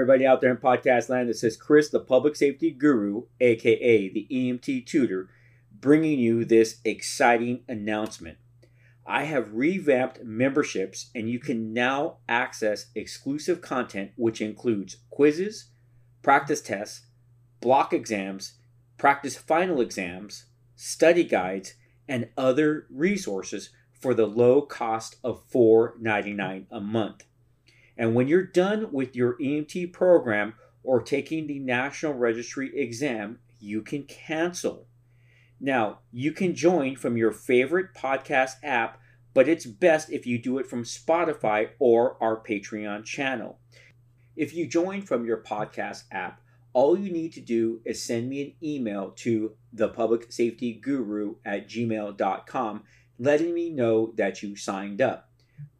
Everybody out there in podcast land, this is Chris, the public safety guru, aka the EMT tutor, bringing you this exciting announcement. I have revamped memberships, and you can now access exclusive content, which includes quizzes, practice tests, block exams, practice final exams, study guides, and other resources for the low cost of $4.99 a month. And when you're done with your EMT program or taking the National Registry exam, you can cancel. Now, you can join from your favorite podcast app, but it's best if you do it from Spotify or our Patreon channel. If you join from your podcast app, all you need to do is send me an email to thepublicsafetyguru at gmail.com letting me know that you signed up.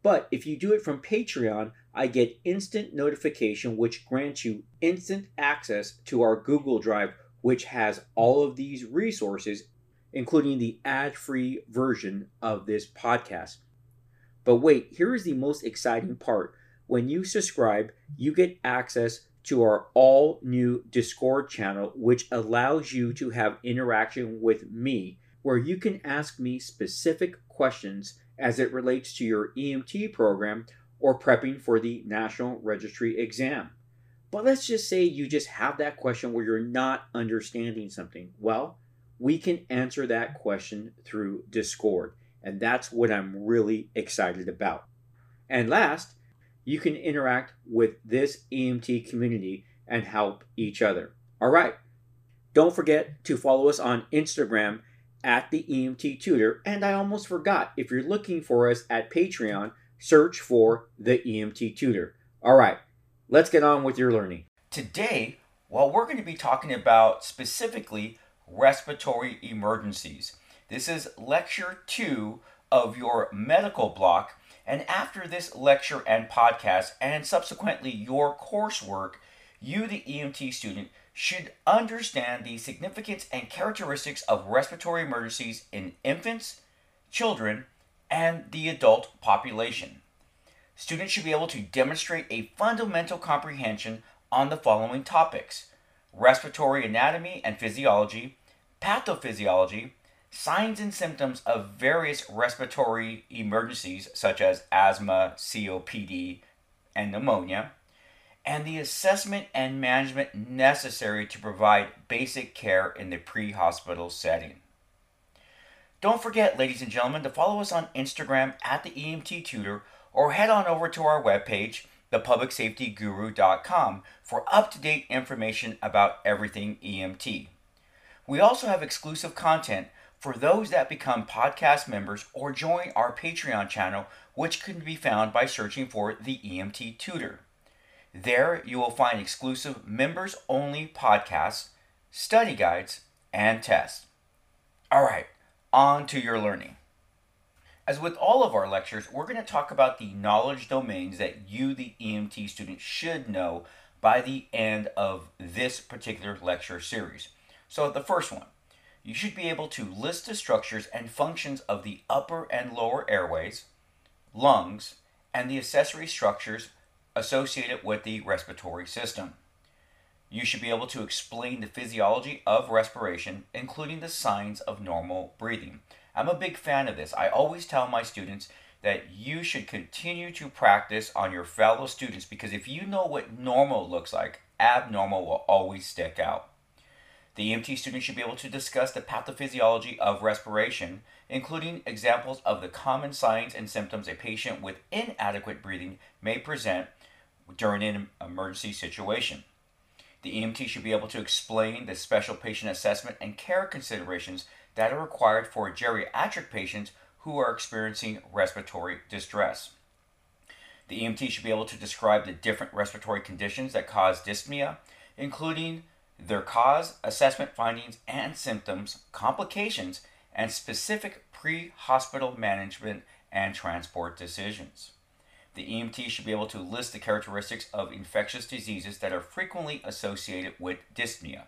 But if you do it from Patreon, I get instant notification, which grants you instant access to our Google Drive, which has all of these resources, including the ad free version of this podcast. But wait, here is the most exciting part. When you subscribe, you get access to our all new Discord channel, which allows you to have interaction with me, where you can ask me specific questions as it relates to your EMT program or prepping for the National Registry exam. But let's just say you just have that question where you're not understanding something. Well, we can answer that question through Discord, and that's what I'm really excited about. And last, you can interact with this EMT community and help each other. All right. Don't forget to follow us on Instagram at the EMT Tutor. And I almost forgot, if you're looking for us at Patreon, search for the EMT Tutor. All right, let's get on with your learning. Today, well, we're going to be talking about specifically respiratory emergencies. This is lecture two of your medical block. And after this lecture and podcast, and subsequently your coursework, you, the EMT student, should understand the significance and characteristics of respiratory emergencies in infants, children, and the adult population. Students should be able to demonstrate a fundamental comprehension on the following topics respiratory anatomy and physiology, pathophysiology, signs and symptoms of various respiratory emergencies such as asthma, COPD, and pneumonia, and the assessment and management necessary to provide basic care in the pre hospital setting. Don't forget, ladies and gentlemen, to follow us on Instagram at the EMT Tutor or head on over to our webpage, thepublicsafetyguru.com, for up to date information about everything EMT. We also have exclusive content for those that become podcast members or join our Patreon channel, which can be found by searching for the EMT Tutor. There you will find exclusive members only podcasts, study guides, and tests. All right, on to your learning. As with all of our lectures, we're going to talk about the knowledge domains that you, the EMT student, should know by the end of this particular lecture series. So, the first one, you should be able to list the structures and functions of the upper and lower airways, lungs, and the accessory structures associated with the respiratory system. You should be able to explain the physiology of respiration, including the signs of normal breathing. I'm a big fan of this. I always tell my students that you should continue to practice on your fellow students because if you know what normal looks like, abnormal will always stick out. The EMT student should be able to discuss the pathophysiology of respiration, including examples of the common signs and symptoms a patient with inadequate breathing may present during an emergency situation. The EMT should be able to explain the special patient assessment and care considerations that are required for geriatric patients who are experiencing respiratory distress. The EMT should be able to describe the different respiratory conditions that cause dyspnea, including their cause, assessment findings and symptoms, complications, and specific pre hospital management and transport decisions. The EMT should be able to list the characteristics of infectious diseases that are frequently associated with dyspnea.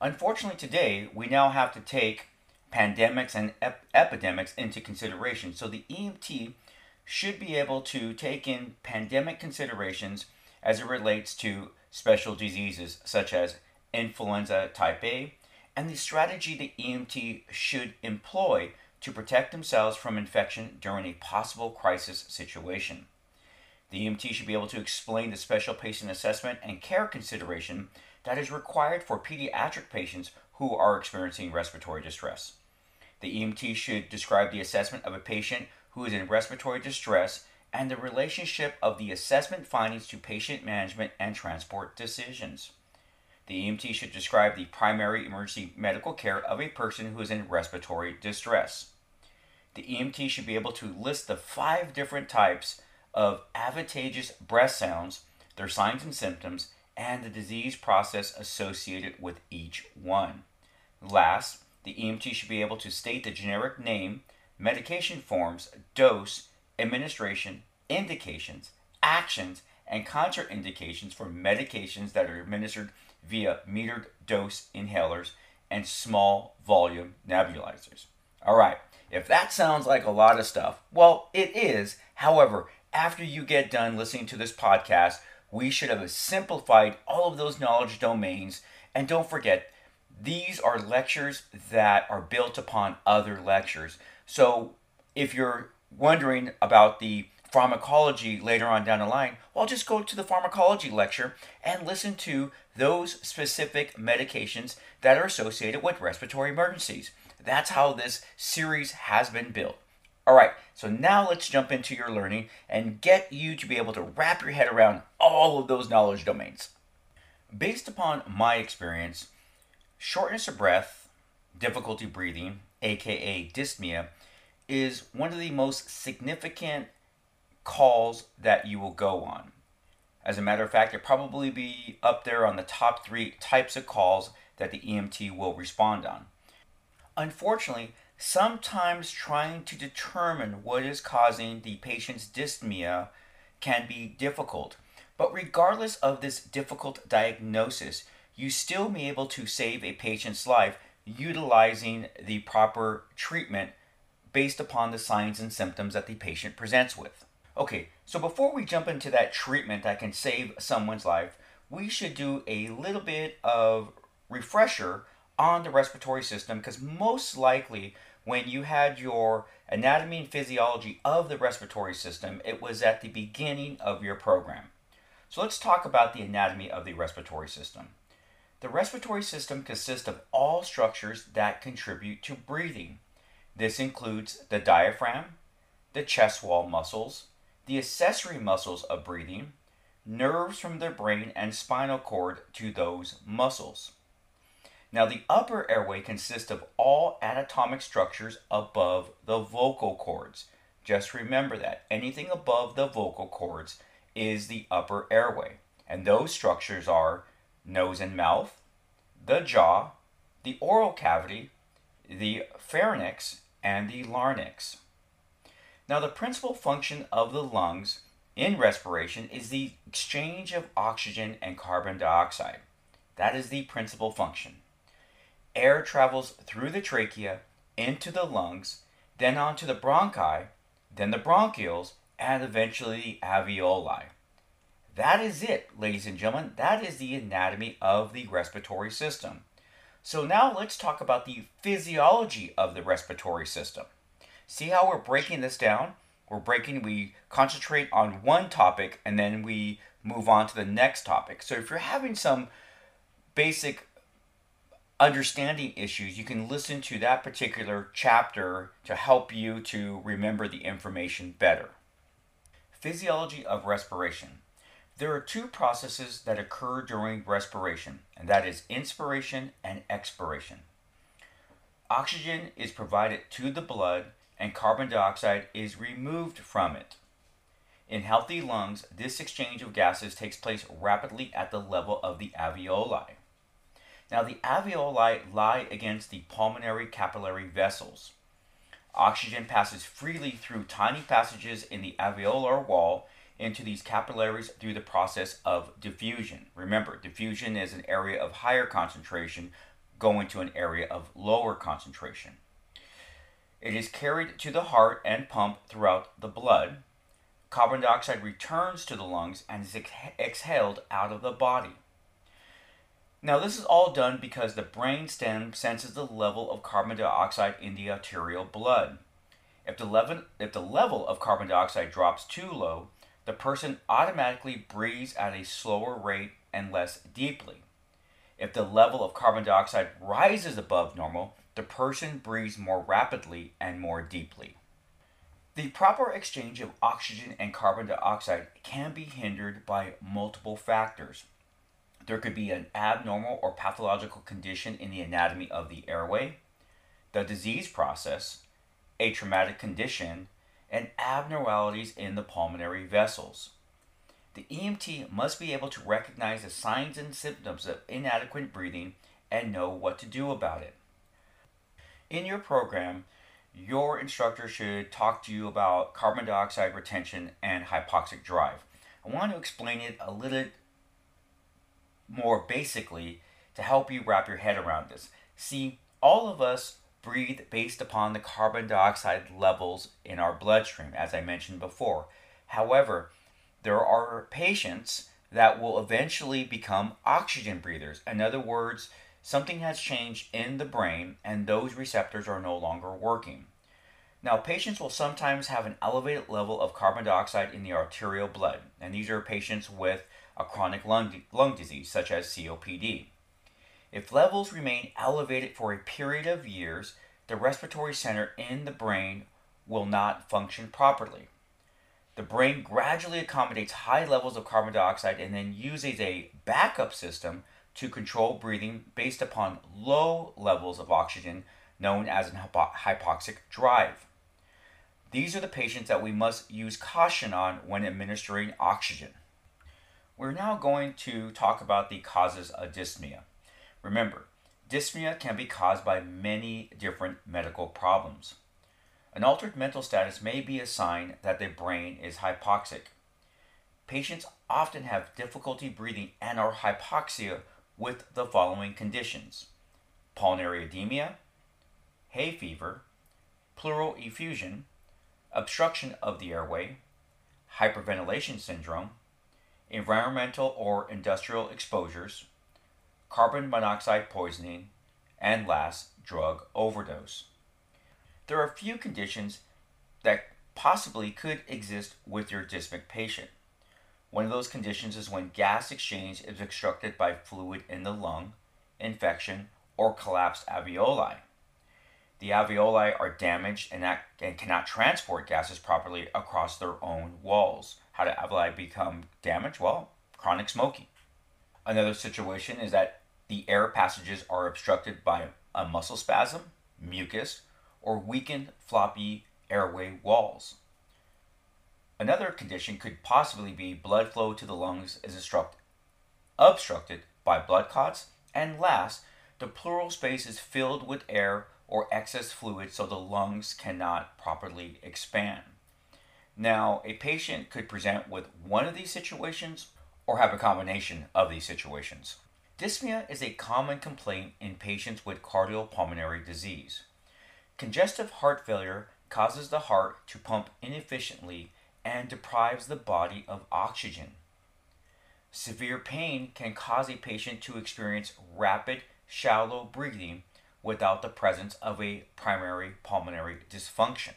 Unfortunately, today we now have to take pandemics and ep- epidemics into consideration. So the EMT should be able to take in pandemic considerations as it relates to special diseases such as influenza type A and the strategy the EMT should employ to protect themselves from infection during a possible crisis situation. The EMT should be able to explain the special patient assessment and care consideration that is required for pediatric patients who are experiencing respiratory distress. The EMT should describe the assessment of a patient who is in respiratory distress and the relationship of the assessment findings to patient management and transport decisions. The EMT should describe the primary emergency medical care of a person who is in respiratory distress. The EMT should be able to list the five different types of adventitious breath sounds, their signs and symptoms, and the disease process associated with each one. Last, the EMT should be able to state the generic name, medication forms, dose, administration, indications, actions, and contraindications for medications that are administered via metered dose inhalers and small volume nebulizers. All right, if that sounds like a lot of stuff, well, it is. However, after you get done listening to this podcast, we should have simplified all of those knowledge domains. And don't forget, these are lectures that are built upon other lectures. So if you're wondering about the pharmacology later on down the line, well, just go to the pharmacology lecture and listen to those specific medications that are associated with respiratory emergencies. That's how this series has been built. All right, so now let's jump into your learning and get you to be able to wrap your head around all of those knowledge domains. Based upon my experience, shortness of breath, difficulty breathing, aka dyspnea, is one of the most significant calls that you will go on. As a matter of fact, it probably be up there on the top three types of calls that the EMT will respond on. Unfortunately, sometimes trying to determine what is causing the patient's dyspnea can be difficult. But regardless of this difficult diagnosis, you still may be able to save a patient's life utilizing the proper treatment based upon the signs and symptoms that the patient presents with. Okay, so before we jump into that treatment that can save someone's life, we should do a little bit of refresher on the respiratory system because most likely when you had your anatomy and physiology of the respiratory system, it was at the beginning of your program. So let's talk about the anatomy of the respiratory system. The respiratory system consists of all structures that contribute to breathing. This includes the diaphragm, the chest wall muscles, the accessory muscles of breathing, nerves from the brain and spinal cord to those muscles. Now, the upper airway consists of all anatomic structures above the vocal cords. Just remember that anything above the vocal cords is the upper airway. And those structures are nose and mouth, the jaw, the oral cavity, the pharynx, and the larynx. Now, the principal function of the lungs in respiration is the exchange of oxygen and carbon dioxide. That is the principal function. Air travels through the trachea into the lungs, then onto the bronchi, then the bronchioles, and eventually the alveoli. That is it, ladies and gentlemen. That is the anatomy of the respiratory system. So now let's talk about the physiology of the respiratory system. See how we're breaking this down? We're breaking, we concentrate on one topic and then we move on to the next topic. So if you're having some basic understanding issues, you can listen to that particular chapter to help you to remember the information better. Physiology of respiration. There are two processes that occur during respiration, and that is inspiration and expiration. Oxygen is provided to the blood and carbon dioxide is removed from it. In healthy lungs, this exchange of gases takes place rapidly at the level of the alveoli. Now, the alveoli lie against the pulmonary capillary vessels. Oxygen passes freely through tiny passages in the alveolar wall into these capillaries through the process of diffusion. Remember, diffusion is an area of higher concentration going to an area of lower concentration. It is carried to the heart and pumped throughout the blood. carbon dioxide returns to the lungs and is exhaled out of the body. Now, this is all done because the brain stem senses the level of carbon dioxide in the arterial blood. If the, level, if the level of carbon dioxide drops too low, the person automatically breathes at a slower rate and less deeply. If the level of carbon dioxide rises above normal, the person breathes more rapidly and more deeply. The proper exchange of oxygen and carbon dioxide can be hindered by multiple factors. There could be an abnormal or pathological condition in the anatomy of the airway, the disease process, a traumatic condition, and abnormalities in the pulmonary vessels. The EMT must be able to recognize the signs and symptoms of inadequate breathing and know what to do about it. In your program, your instructor should talk to you about carbon dioxide retention and hypoxic drive. I want to explain it a little more basically to help you wrap your head around this. See, all of us breathe based upon the carbon dioxide levels in our bloodstream, as I mentioned before. However, there are patients that will eventually become oxygen breathers. In other words, something has changed in the brain and those receptors are no longer working. Now, patients will sometimes have an elevated level of carbon dioxide in the arterial blood, and these are patients with a chronic lung, lung disease such as COPD. If levels remain elevated for a period of years, the respiratory center in the brain will not function properly. The brain gradually accommodates high levels of carbon dioxide and then uses a backup system to control breathing based upon low levels of oxygen known as an hypoxic drive. These are the patients that we must use caution on when administering oxygen. We're now going to talk about the causes of dyspnea. Remember, dyspnea can be caused by many different medical problems. An altered mental status may be a sign that the brain is hypoxic. Patients often have difficulty breathing and are hypoxia with the following conditions pulmonary edema, hay fever, pleural effusion, obstruction of the airway, hyperventilation syndrome, environmental or industrial exposures, carbon monoxide poisoning, and last, drug overdose. There are a few conditions that possibly could exist with your dyspneic patient. One of those conditions is when gas exchange is obstructed by fluid in the lung, infection, or collapsed alveoli. The alveoli are damaged and, and cannot transport gases properly across their own walls. How do alveoli become damaged? Well, chronic smoking. Another situation is that the air passages are obstructed by a muscle spasm, mucus, or weakened floppy airway walls. Another condition could possibly be blood flow to the lungs is obstructed by blood clots, and last, the pleural space is filled with air or excess fluid so the lungs cannot properly expand. Now, a patient could present with one of these situations or have a combination of these situations. Dyspnea is a common complaint in patients with cardiopulmonary disease. Congestive heart failure causes the heart to pump inefficiently and deprives the body of oxygen. Severe pain can cause a patient to experience rapid, shallow breathing without the presence of a primary pulmonary dysfunction.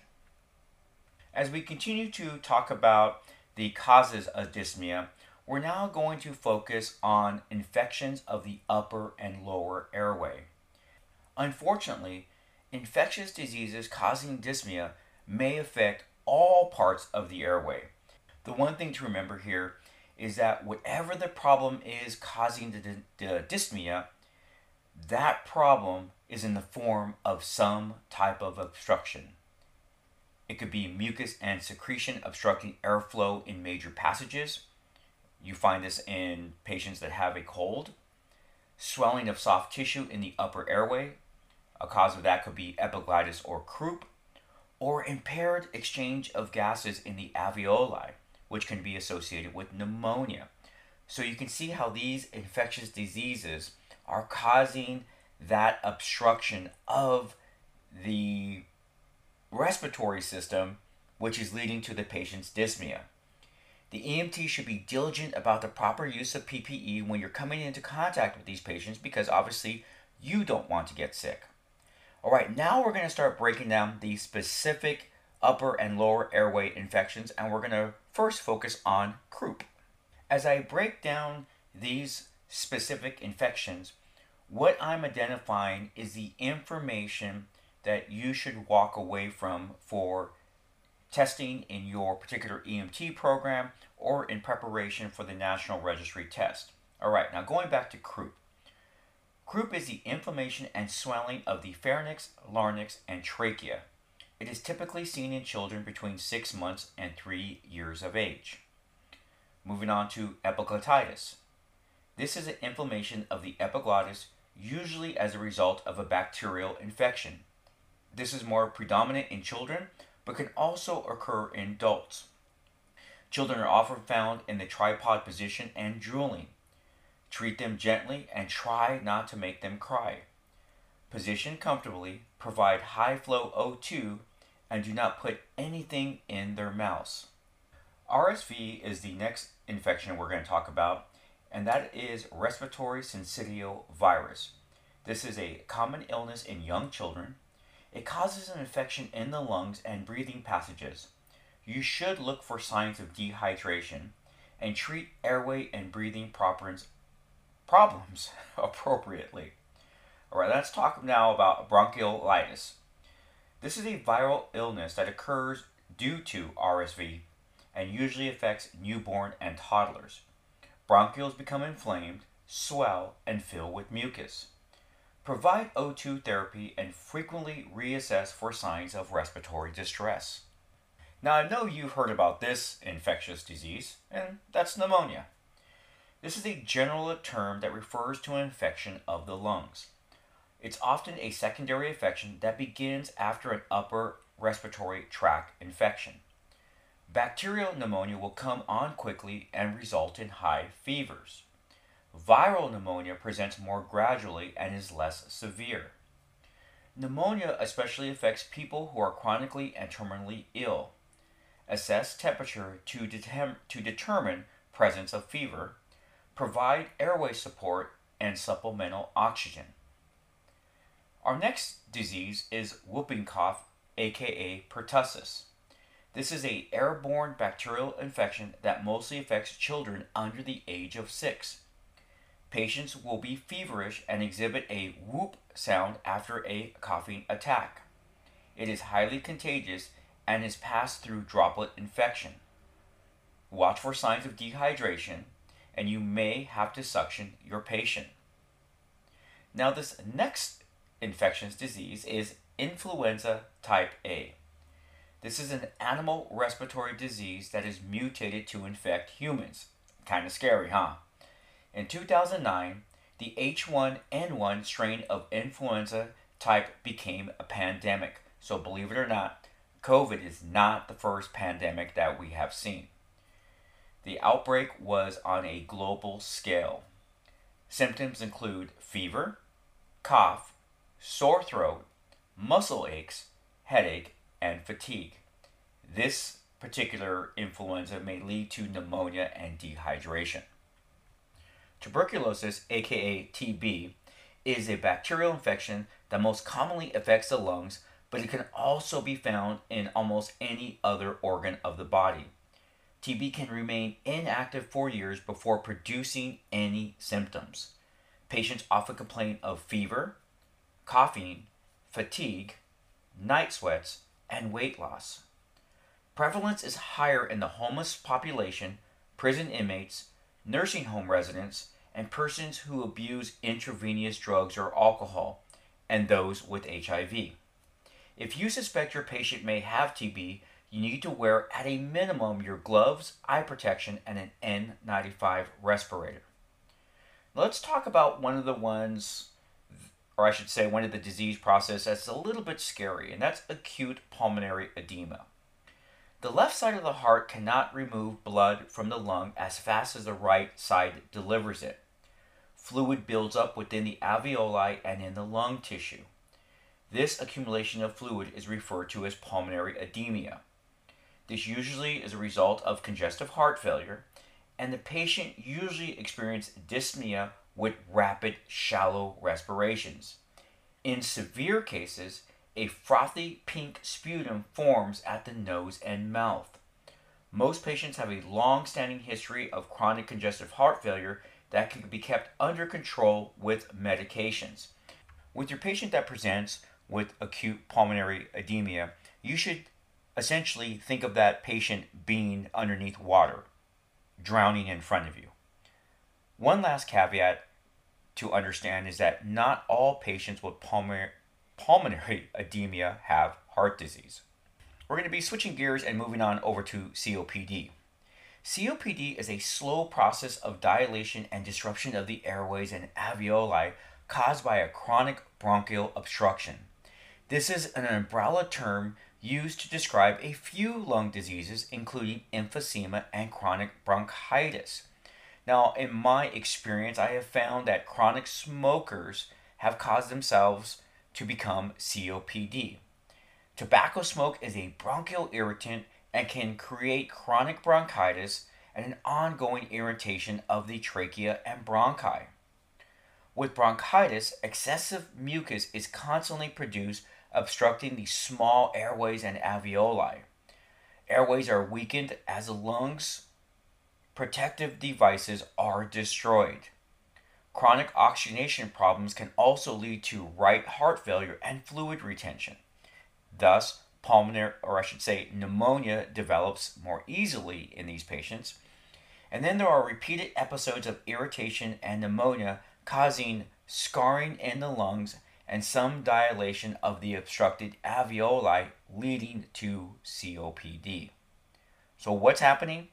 As we continue to talk about the causes of dyspnea, we're now going to focus on infections of the upper and lower airway. Unfortunately, infectious diseases causing dyspnea may affect all parts of the airway. The one thing to remember here is that whatever the problem is causing the, the dyspnea, that problem is in the form of some type of obstruction. It could be mucus and secretion obstructing airflow in major passages. You find this in patients that have a cold. Swelling of soft tissue in the upper airway. A cause of that could be epiglottis or croup or impaired exchange of gases in the alveoli, which can be associated with pneumonia. So you can see how these infectious diseases are causing that obstruction of the respiratory system, which is leading to the patient's dyspnea. The EMT should be diligent about the proper use of PPE when you're coming into contact with these patients because obviously you don't want to get sick. All right, now we're going to start breaking down the specific upper and lower airway infections, and we're going to first focus on croup. As I break down these specific infections, what I'm identifying is the information that you should walk away from for testing in your particular EMT program or in preparation for the National Registry test. All right, now going back to croup. Croup is the inflammation and swelling of the pharynx, larynx, and trachea. It is typically seen in children between 6 months and 3 years of age. Moving on to epiglottitis. This is an inflammation of the epiglottis, usually as a result of a bacterial infection. This is more predominant in children, but can also occur in adults. Children are often found in the tripod position and drooling. Treat them gently and try not to make them cry. Position comfortably, provide high flow O2, and do not put anything in their mouths. RSV is the next infection we're going to talk about, and that is respiratory syncytial virus. This is a common illness in young children. It causes an infection in the lungs and breathing passages. You should look for signs of dehydration and treat airway and breathing problems appropriately. All right, let's talk now about bronchiolitis. This is a viral illness that occurs due to RSV and usually affects newborn and toddlers. Bronchioles become inflamed, swell, and fill with mucus. Provide O2 therapy and frequently reassess for signs of respiratory distress. Now, I know you've heard about this infectious disease, and that's pneumonia. This is a general term that refers to an infection of the lungs. It's often a secondary infection that begins after an upper respiratory tract infection. Bacterial pneumonia will come on quickly and result in high fevers. Viral pneumonia presents more gradually and is less severe. Pneumonia especially affects people who are chronically and terminally ill. Assess temperature to, to determine presence of fever. Provide airway support and supplemental oxygen. Our next disease is whooping cough, aka pertussis. This is a airborne bacterial infection that mostly affects children under the age of 6. Patients will be feverish and exhibit a whoop sound after a coughing attack. It is highly contagious and is passed through droplet infection. Watch for signs of dehydration, and you may have to suction your patient. Now, this next infectious disease is influenza type A. This is an animal respiratory disease that is mutated to infect humans. Kind of scary, huh? In 2009, the H1N1 strain of influenza type became a pandemic. So, believe it or not, COVID is not the first pandemic that we have seen. The outbreak was on a global scale. Symptoms include fever, cough, sore throat, muscle aches, headache, and fatigue. This particular influenza may lead to pneumonia and dehydration. Tuberculosis, aka TB, is a bacterial infection that most commonly affects the lungs but it can also be found in almost any other organ of the body. TB can remain inactive for years before producing any symptoms. Patients often complain of fever, coughing, fatigue, night sweats, and weight loss. Prevalence is higher in the homeless population, prison inmates, nursing home residents, and persons who abuse intravenous drugs or alcohol, and those with HIV. If you suspect your patient may have TB, you need to wear at a minimum your gloves, eye protection, and an N95 respirator. Let's talk about one of the ones, or I should say, one of the disease process that's a little bit scary, and that's acute pulmonary edema. The left side of the heart cannot remove blood from the lung as fast as the right side delivers it. Fluid builds up within the alveoli and in the lung tissue. This accumulation of fluid is referred to as pulmonary edema. This usually is a result of congestive heart failure, and the patient usually experiences dyspnea with rapid, shallow respirations. In severe cases, a frothy pink sputum forms at the nose and mouth. Most patients have a long standing history of chronic congestive heart failure that can be kept under control with medications. With your patient that presents with acute pulmonary edema, you should essentially think of that patient being underneath water, drowning in front of you. One last caveat to understand is that not all patients with pulmonary, pulmonary edema have heart disease. We're going to be switching gears and moving on over to COPD. COPD is a slow process of dilation and disruption of the airways and alveoli caused by a chronic bronchial obstruction. This is an umbrella term used to describe a few lung diseases, including emphysema and chronic bronchitis. Now, in my experience, I have found that chronic smokers have caused themselves to become COPD. Tobacco smoke is a bronchial irritant and can create chronic bronchitis and an ongoing irritation of the trachea and bronchi. With bronchitis, excessive mucus is constantly produced obstructing the small airways and alveoli. Airways are weakened as the lungs' protective devices are destroyed. Chronic oxygenation problems can also lead to right heart failure and fluid retention. Thus, pulmonary, or I should say, pneumonia develops more easily in these patients. And then there are repeated episodes of irritation and pneumonia causing scarring in the lungs and some dilation of the obstructed alveoli leading to COPD. So, what's happening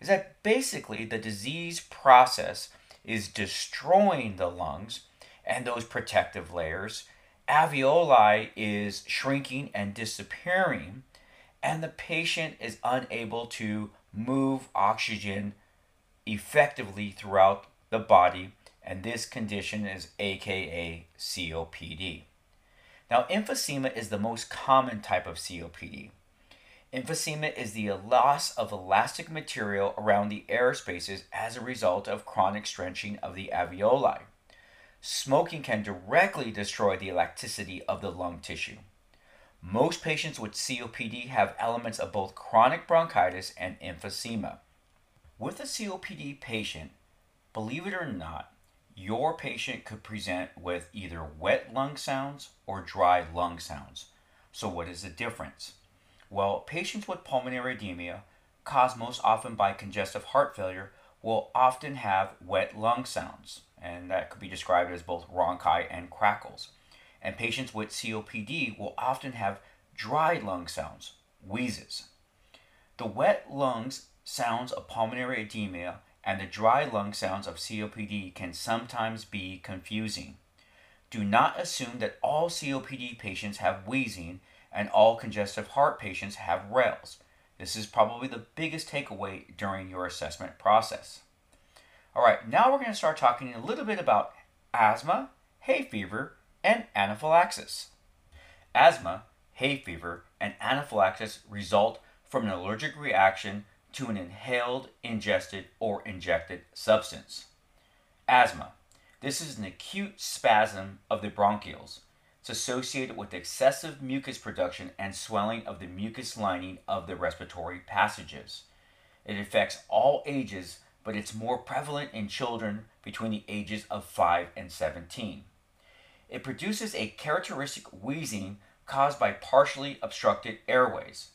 is that basically the disease process is destroying the lungs and those protective layers. Alveoli is shrinking and disappearing, and the patient is unable to move oxygen effectively throughout the body and this condition is AKA COPD. Now, emphysema is the most common type of COPD. Emphysema is the loss of elastic material around the air spaces as a result of chronic stretching of the alveoli. Smoking can directly destroy the elasticity of the lung tissue. Most patients with COPD have elements of both chronic bronchitis and emphysema. With a COPD patient, believe it or not, your patient could present with either wet lung sounds or dry lung sounds. So, what is the difference? Well, patients with pulmonary edema, caused most often by congestive heart failure, will often have wet lung sounds, and that could be described as both rhonchi and crackles. And patients with COPD will often have dry lung sounds, wheezes. The wet lungs sounds of pulmonary edema and the dry lung sounds of COPD can sometimes be confusing. Do not assume that all COPD patients have wheezing and all congestive heart patients have rales. This is probably the biggest takeaway during your assessment process. All right, now we're going to start talking a little bit about asthma, hay fever, and anaphylaxis. Asthma, hay fever, and anaphylaxis result from an allergic reaction to an inhaled, ingested, or injected substance. Asthma. This is an acute spasm of the bronchioles. It's associated with excessive mucus production and swelling of the mucus lining of the respiratory passages. It affects all ages, but it's more prevalent in children between the ages of 5 and 17. It produces a characteristic wheezing caused by partially obstructed airways.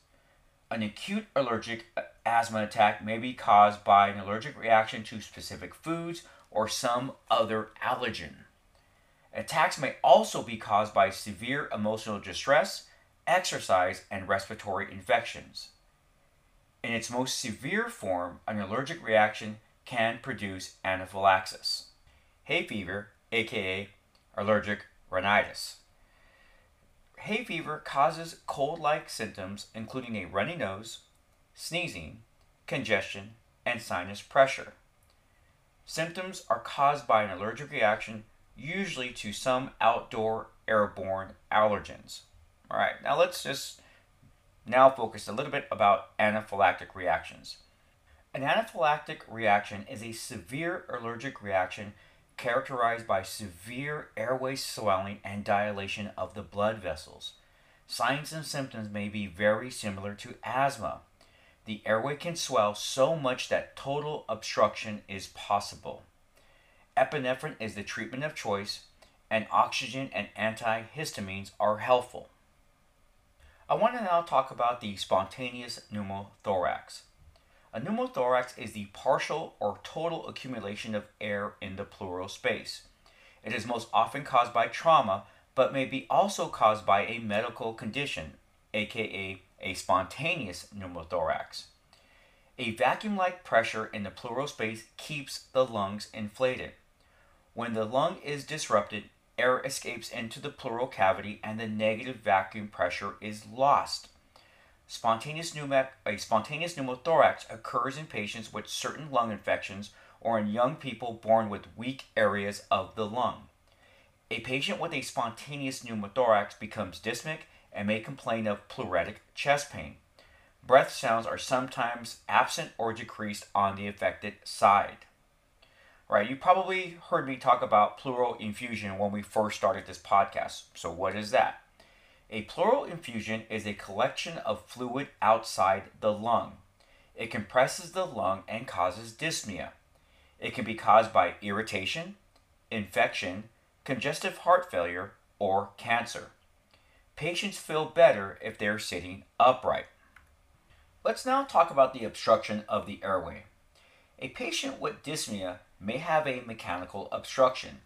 An acute allergic uh, asthma attack may be caused by an allergic reaction to specific foods or some other allergen. Attacks may also be caused by severe emotional distress, exercise, and respiratory infections. In its most severe form, an allergic reaction can produce anaphylaxis. Hay fever, aka allergic rhinitis. Hay fever causes cold like symptoms, including a runny nose, sneezing, congestion, and sinus pressure. Symptoms are caused by an allergic reaction, usually to some outdoor airborne allergens. All right, now let's just now focus a little bit about anaphylactic reactions. An anaphylactic reaction is a severe allergic reaction characterized by severe airway swelling and dilation of the blood vessels. Signs and symptoms may be very similar to asthma. The airway can swell so much that total obstruction is possible. Epinephrine is the treatment of choice, and oxygen and antihistamines are helpful. I want to now talk about the spontaneous pneumothorax. A pneumothorax is the partial or total accumulation of air in the pleural space. It is most often caused by trauma, but may be also caused by a medical condition, aka a spontaneous pneumothorax. A vacuum like pressure in the pleural space keeps the lungs inflated. When the lung is disrupted, air escapes into the pleural cavity and the negative vacuum pressure is lost. Spontaneous pneumac- a spontaneous pneumothorax occurs in patients with certain lung infections or in young people born with weak areas of the lung. A patient with a spontaneous pneumothorax becomes dyspneic and may complain of pleuritic chest pain. Breath sounds are sometimes absent or decreased on the affected side right? You probably heard me talk about pleural effusion when we first started this podcast. So, what is that? A pleural effusion is a collection of fluid outside the lung. It compresses the lung and causes dyspnea. It can be caused by irritation, infection, congestive heart failure, or cancer. Patients feel better if they're sitting upright. Let's now talk about the obstruction of the airway. A patient with dyspnea may have a mechanical obstruction.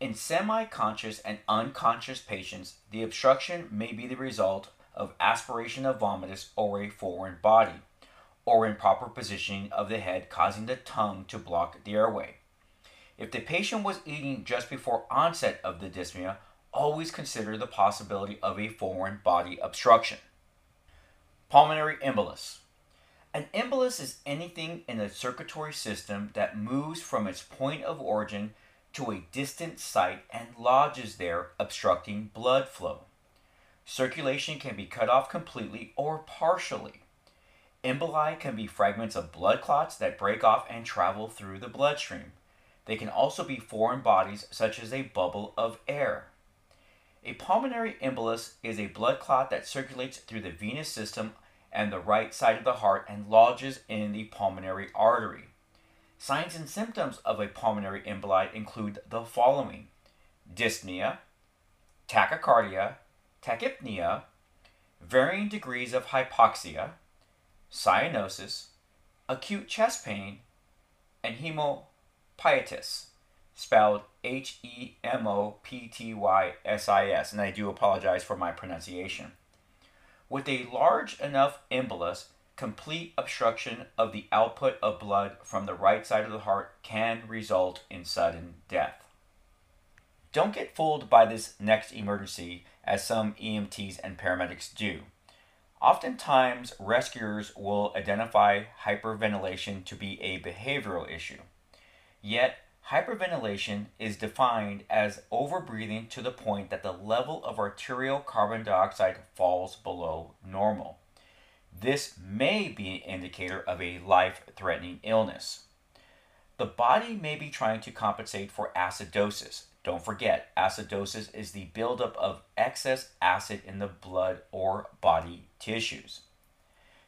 In semi conscious and unconscious patients, the obstruction may be the result of aspiration of vomitus or a foreign body, or improper positioning of the head causing the tongue to block the airway. If the patient was eating just before onset of the dyspnea, always consider the possibility of a foreign body obstruction. Pulmonary embolus. An embolus is anything in the circulatory system that moves from its point of origin to a distant site and lodges there, obstructing blood flow. Circulation can be cut off completely or partially. Emboli can be fragments of blood clots that break off and travel through the bloodstream. They can also be foreign bodies, such as a bubble of air. A pulmonary embolus is a blood clot that circulates through the venous system and the right side of the heart and lodges in the pulmonary artery. Signs and symptoms of a pulmonary emboli include the following dyspnea, tachycardia, tachypnea, varying degrees of hypoxia, cyanosis, acute chest pain, and hemoptysis, spelled H E M O P T Y S I S. And I do apologize for my pronunciation. With a large enough embolus, complete obstruction of the output of blood from the right side of the heart can result in sudden death. Don't get fooled by this next emergency as some EMTs and paramedics do. Oftentimes, rescuers will identify hyperventilation to be a behavioral issue. Yet, Hyperventilation is defined as overbreathing to the point that the level of arterial carbon dioxide falls below normal. This may be an indicator of a life threatening illness. The body may be trying to compensate for acidosis. Don't forget, acidosis is the buildup of excess acid in the blood or body tissues.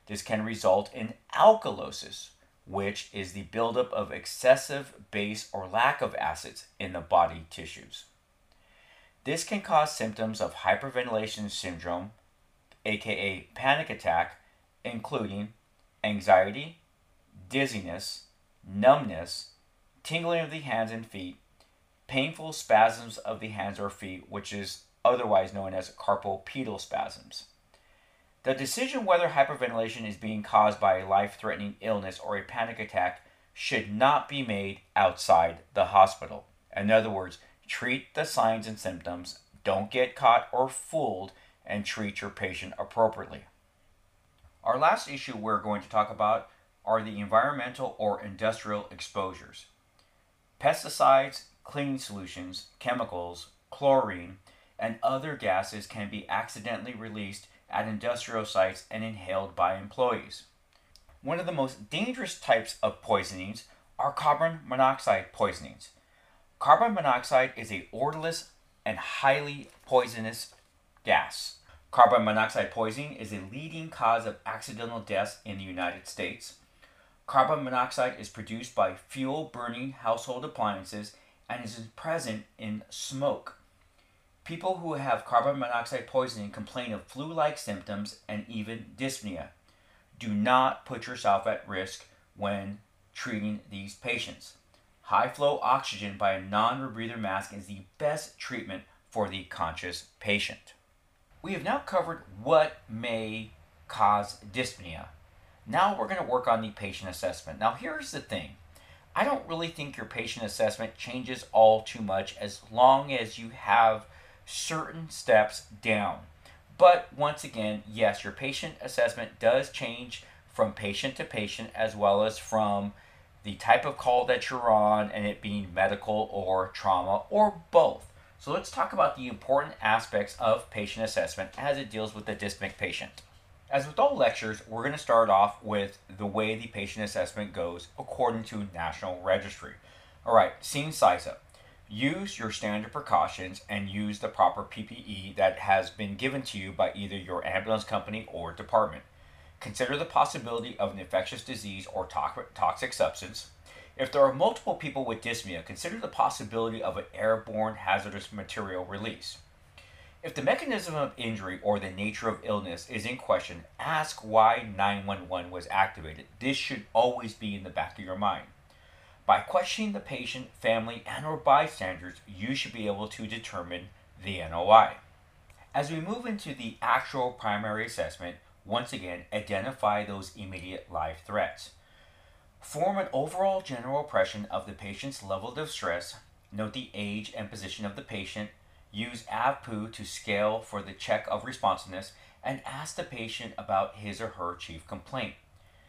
This can result in alkalosis, which is the buildup of excessive base or lack of acids in the body tissues. This can cause symptoms of hyperventilation syndrome, aka panic attack, including anxiety, dizziness, numbness, tingling of the hands and feet, painful spasms of the hands or feet, which is otherwise known as carpal pedal spasms. The decision whether hyperventilation is being caused by a life threatening illness or a panic attack should not be made outside the hospital. In other words, treat the signs and symptoms, don't get caught or fooled, and treat your patient appropriately. Our last issue we're going to talk about are the environmental or industrial exposures. Pesticides, cleaning solutions, chemicals, chlorine, and other gases can be accidentally released at industrial sites and inhaled by employees. One of the most dangerous types of poisonings are carbon monoxide poisonings. Carbon monoxide is a odorless and highly poisonous gas. Carbon monoxide poisoning is a leading cause of accidental deaths in the United States. Carbon monoxide is produced by fuel burning household appliances and is present in smoke. People who have carbon monoxide poisoning complain of flu like symptoms and even dyspnea. Do not put yourself at risk when treating these patients. High flow oxygen by a non rebreather mask is the best treatment for the conscious patient. We have now covered what may cause dyspnea. Now we're going to work on the patient assessment. Now, here's the thing I don't really think your patient assessment changes all too much as long as you have certain steps down. But once again, yes, your patient assessment does change from patient to patient as well as from the type of call that you're on and it being medical or trauma or both. So let's talk about the important aspects of patient assessment as it deals with the dyspneic patient. As with all lectures, we're going to start off with the way the patient assessment goes according to National Registry. All right, scene size up. Use your standard precautions and use the proper PPE that has been given to you by either your ambulance company or department. Consider the possibility of an infectious disease or toxic substance. If there are multiple people with dyspnea, consider the possibility of an airborne hazardous material release. If the mechanism of injury or the nature of illness is in question, ask why 911 was activated. This should always be in the back of your mind. By questioning the patient, family, and or bystanders, you should be able to determine the NOI. As we move into the actual primary assessment, once again, identify those immediate life threats. Form an overall general impression of the patient's level of stress. Note the age and position of the patient. Use AVPU to scale for the check of responsiveness and ask the patient about his or her chief complaint.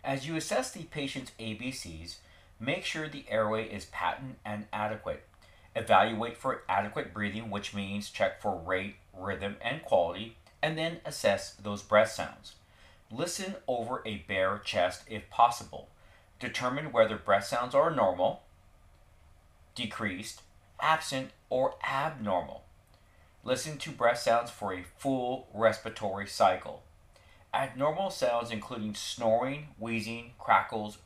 As you assess the patient's ABCs, Make sure the airway is patent and adequate. Evaluate for adequate breathing, which means check for rate, rhythm, and quality, and then assess those breath sounds. Listen over a bare chest if possible. Determine whether breath sounds are normal, decreased, absent, or abnormal. Listen to breath sounds for a full respiratory cycle. Abnormal sounds including snoring, wheezing, crackles,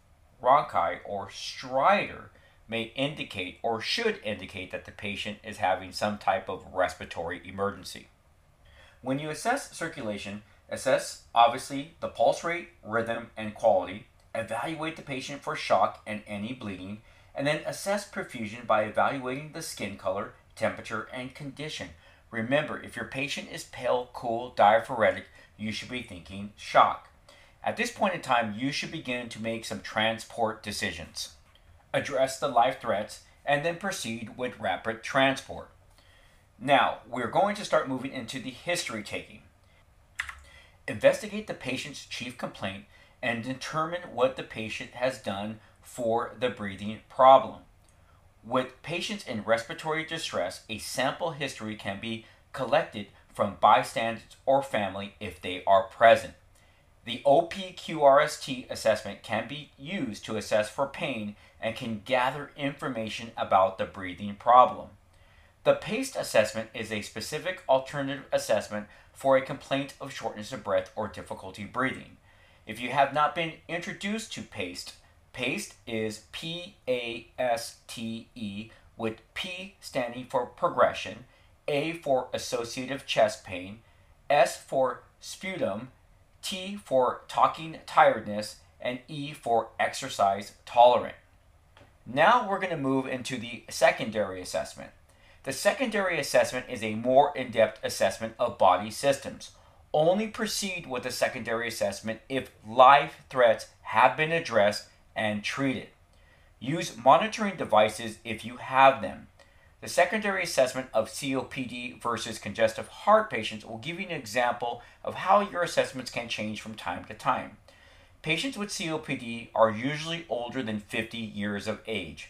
rhonchi or stridor may indicate or should indicate that the patient is having some type of respiratory emergency. When you assess circulation, assess obviously the pulse rate, rhythm, and quality, evaluate the patient for shock and any bleeding, and then assess perfusion by evaluating the skin color, temperature, and condition. Remember, if your patient is pale, cool, diaphoretic, you should be thinking shock. At this point in time, you should begin to make some transport decisions. Address the life threats and then proceed with rapid transport. Now, we're going to start moving into the history taking. Investigate the patient's chief complaint and determine what the patient has done for the breathing problem. With patients in respiratory distress, a sample history can be collected from bystanders or family if they are present. The OPQRST assessment can be used to assess for pain and can gather information about the breathing problem. The PASTE assessment is a specific alternative assessment for a complaint of shortness of breath or difficulty breathing. If you have not been introduced to PASTE, PASTE is P A S T E, with P standing for progression, A for associative chest pain, S for sputum, T for talking tiredness, and E for exercise tolerant. Now we're going to move into the secondary assessment. The secondary assessment is a more in depth assessment of body systems. Only proceed with the secondary assessment if life threats have been addressed and treated. Use monitoring devices if you have them. The secondary assessment of COPD versus congestive heart patients will give you an example of how your assessments can change from time to time. Patients with COPD are usually older than 50 years of age,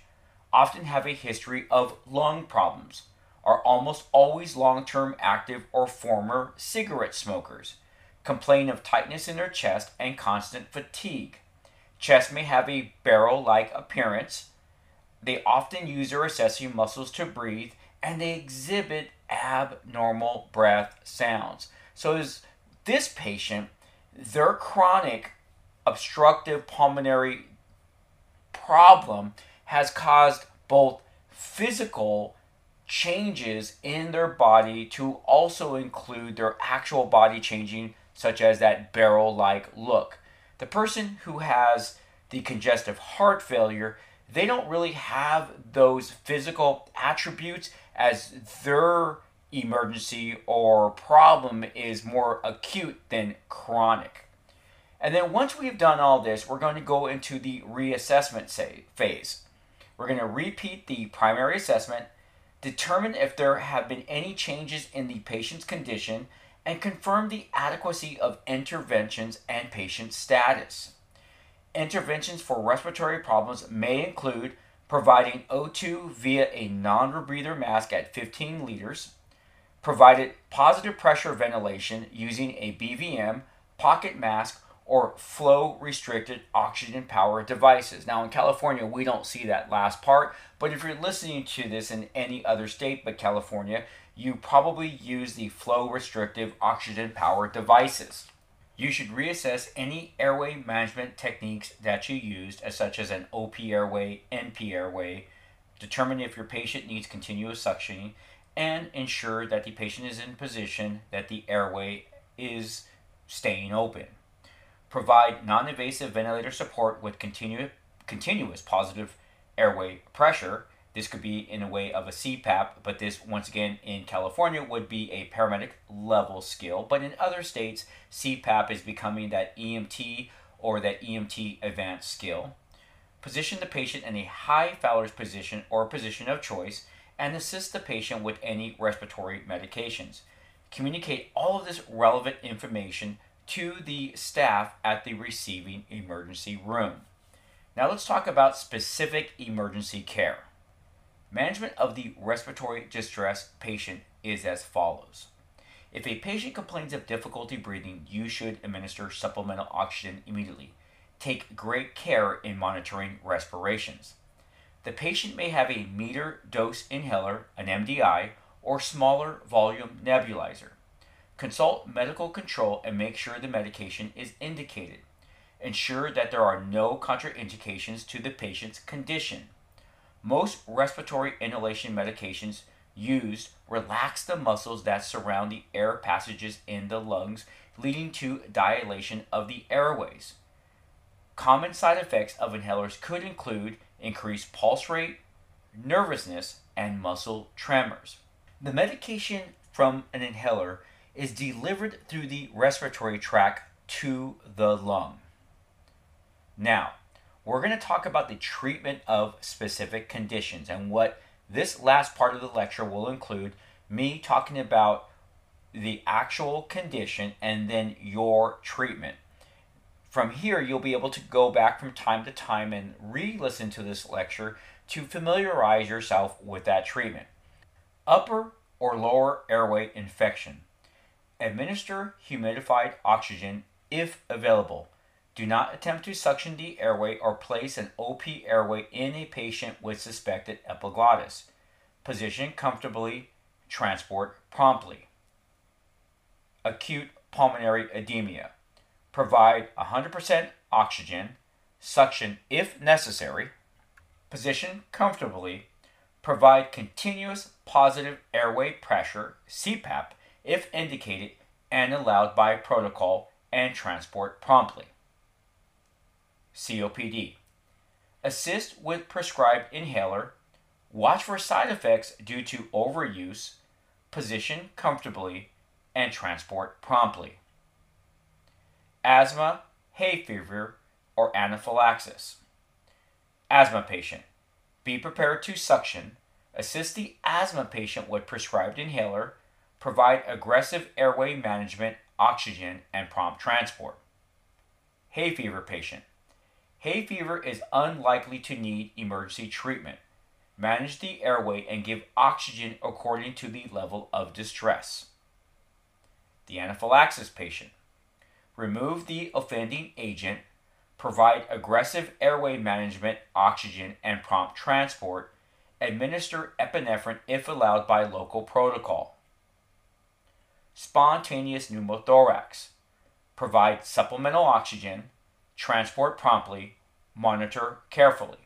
often have a history of lung problems, are almost always long term active or former cigarette smokers. complain of tightness in their chest and constant fatigue. Chest may have a barrel like appearance. They often use their accessory muscles to breathe and they exhibit abnormal breath sounds. So, is this patient, their chronic obstructive pulmonary problem has caused both physical changes in their body to also include their actual body changing, such as that barrel like look. The person who has the congestive heart failure, they don't really have those physical attributes as their emergency or problem is more acute than chronic. And then once we've done all this, we're going to go into the reassessment say, phase. We're going to repeat the primary assessment, determine if there have been any changes in the patient's condition, and confirm the adequacy of interventions and patient status. Interventions for respiratory problems may include providing O2 via a non rebreather mask at 15 liters, provided positive pressure ventilation using a BVM, pocket mask, or flow restricted oxygen powered devices. Now, in California, we don't see that last part, but if you're listening to this in any other state but California, you probably use the flow restrictive oxygen powered devices. You should reassess any airway management techniques that you used, as such as an OP airway, NP airway, determine if your patient needs continuous suctioning, and ensure that the patient is in position that the airway is staying open. Provide non invasive ventilator support with continu- continuous positive airway pressure this could be in a way of a CPAP, but this, once again, in California would be a paramedic level skill. But in other states, CPAP is becoming that EMT or that EMT advanced skill. Position the patient in a high Fowler's position or position of choice and assist the patient with any respiratory medications. Communicate all of this relevant information to the staff at the receiving emergency room. Now let's talk about specific emergency care. Management of the respiratory distress patient is as follows. If a patient complains of difficulty breathing, you should administer supplemental oxygen immediately. Take great care in monitoring respirations. The patient may have a meter dose inhaler, an MDI, or smaller volume nebulizer. Consult medical control and make sure the medication is indicated. Ensure that there are no contraindications to the patient's condition. Most respiratory inhalation medications used relax the muscles that surround the air passages in the lungs, leading to dilation of the airways. Common side effects of inhalers could include increased pulse rate, nervousness, and muscle tremors. The medication from an inhaler is delivered through the respiratory tract to the lung. Now, we're going to talk about the treatment of specific conditions and what this last part of the lecture will include me talking about the actual condition and then your treatment. From here, you'll be able to go back from time to time and re listen to this lecture to familiarize yourself with that treatment. Upper or lower airway infection. Administer humidified oxygen if available. Do not attempt to suction the airway or place an OP airway in a patient with suspected epiglottis. Position comfortably, transport promptly. Acute pulmonary edema. Provide 100% oxygen, suction if necessary. Position comfortably. Provide continuous positive airway pressure, CPAP, if indicated and allowed by protocol, and transport promptly. COPD. Assist with prescribed inhaler. Watch for side effects due to overuse. Position comfortably and transport promptly. Asthma, hay fever, or anaphylaxis. Asthma patient. Be prepared to suction. Assist the asthma patient with prescribed inhaler. Provide aggressive airway management, oxygen, and prompt transport. Hay fever patient Hay fever is unlikely to need emergency treatment. Manage the airway and give oxygen according to the level of distress. The anaphylaxis patient. remove the offending agent, provide aggressive airway management, oxygen, and prompt transport, administer epinephrine if allowed by local protocol. Spontaneous pneumothorax, provide supplemental oxygen, transport promptly, monitor carefully.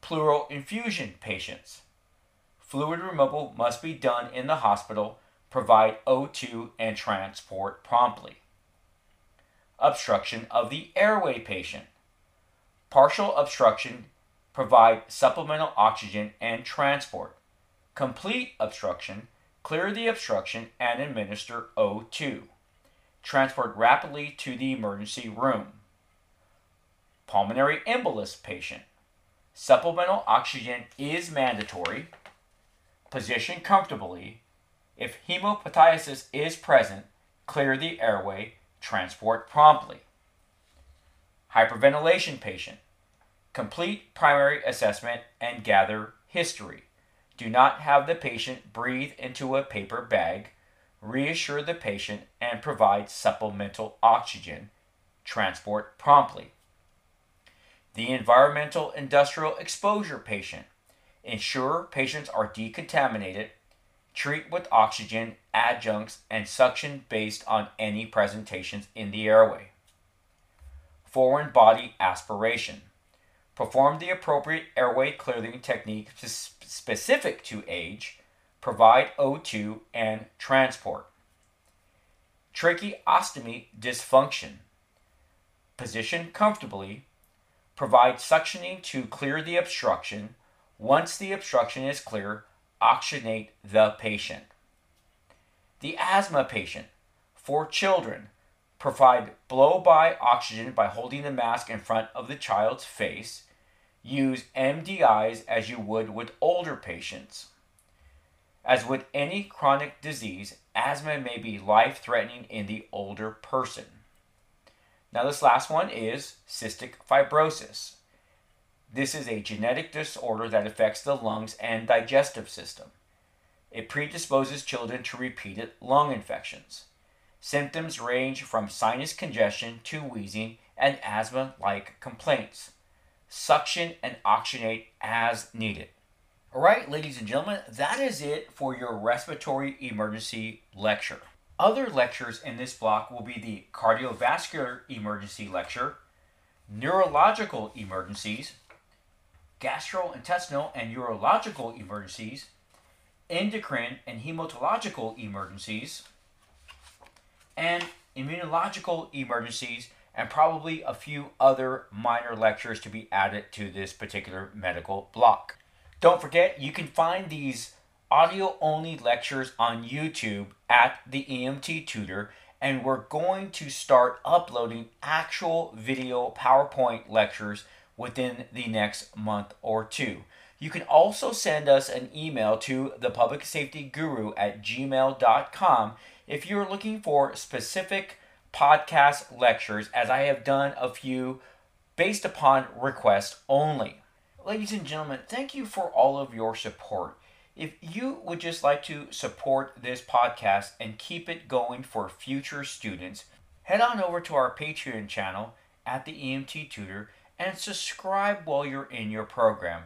Pleural effusion patients. Fluid removal must be done in the hospital, provide O2 and transport promptly. Obstruction of the airway patient. Partial obstruction, provide supplemental oxygen and transport. Complete obstruction, clear the obstruction and administer O2. Transport rapidly to the emergency room. Pulmonary embolus patient. Supplemental oxygen is mandatory. Position comfortably. If hemoptysis is present, clear the airway, transport promptly. Hyperventilation patient. Complete primary assessment and gather history. Do not have the patient breathe into a paper bag. Reassure the patient and provide supplemental oxygen. Transport promptly. The environmental industrial exposure patient. Ensure patients are decontaminated. Treat with oxygen, adjuncts, and suction based on any presentations in the airway. Foreign body aspiration. Perform the appropriate airway clearing technique specific to age. Provide O2 and transport. Tracheostomy dysfunction. Position comfortably Provide suctioning to clear the obstruction. Once the obstruction is clear, oxygenate the patient. The asthma patient. For children, provide blow by oxygen by holding the mask in front of the child's face. Use MDIs as you would with older patients. As with any chronic disease, asthma may be life threatening in the older person. Now, this last one is cystic fibrosis. This is a genetic disorder that affects the lungs and digestive system. It predisposes children to repeated lung infections. Symptoms range from sinus congestion to wheezing and asthma like complaints. Suction and oxygenate as needed. All right, ladies and gentlemen, that is it for your respiratory emergency lecture. Other lectures in this block will be the cardiovascular emergency lecture, neurological emergencies, gastrointestinal and urological emergencies, endocrine and hematological emergencies, and immunological emergencies, and probably a few other minor lectures to be added to this particular medical block. Don't forget, you can find these audio only lectures on YouTube at the EMT Tutor, and we're going to start uploading actual video PowerPoint lectures within the next month or two. You can also send us an email to the public safety guru at gmail.com if you're looking for specific podcast lectures, as I have done a few based upon request only. Ladies and gentlemen, thank you for all of your support. If you would just like to support this podcast and keep it going for future students, head on over to our Patreon channel at the EMT Tutor and subscribe while you're in your program.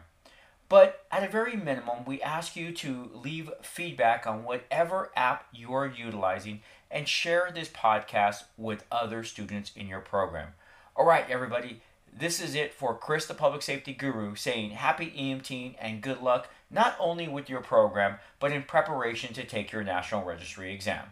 But at a very minimum, we ask you to leave feedback on whatever app you are utilizing and share this podcast with other students in your program. All right, everybody, this is it for Chris, the Public Safety Guru, saying happy EMT and good luck not only with your program, but in preparation to take your National Registry exam.